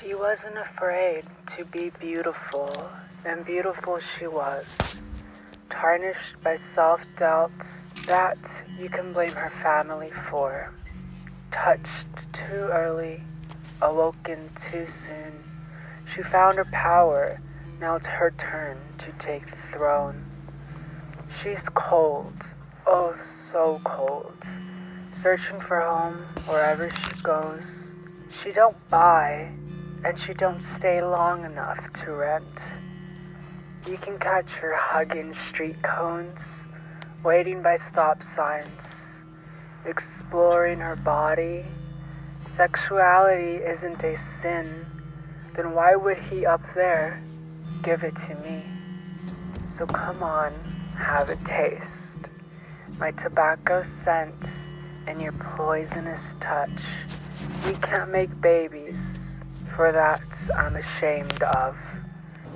She wasn't afraid to be beautiful, and beautiful she was. Tarnished by self doubt, that you can blame her family for. Touched too early, awoken too soon, she found her power. Now it's her turn to take the throne. She's cold, oh so cold, searching for home wherever she goes. She don't buy, and she don't stay long enough to rent. You can catch her hugging street cones, waiting by stop signs, exploring her body. Sexuality isn't a sin, then why would he up there give it to me? So come on, have a taste. My tobacco scent and your poisonous touch. We can't make babies, for that I'm ashamed of.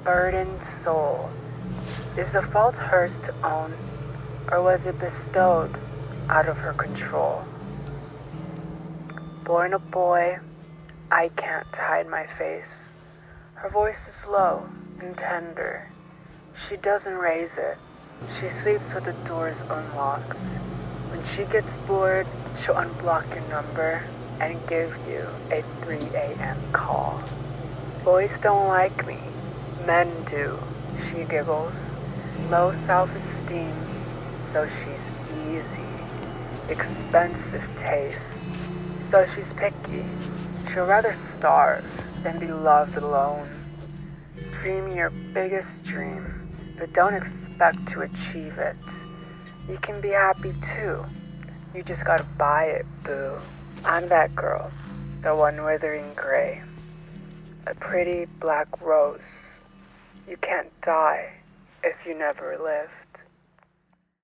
Burdened soul. Is the fault hers to own, or was it bestowed out of her control? Born a boy, I can't hide my face. Her voice is low and tender. She doesn't raise it. She sleeps with the doors unlocked. When she gets bored, she'll unblock your number and give you a 3 a.m. call. Boys don't like me. Men do, she giggles. Low self-esteem, so she's easy. Expensive taste, so she's picky. She'll rather starve than be loved alone. Dream your biggest dream, but don't expect to achieve it. You can be happy too. You just gotta buy it, boo. I'm that girl, the one withering gray. A pretty black rose. You can't die if you never lived.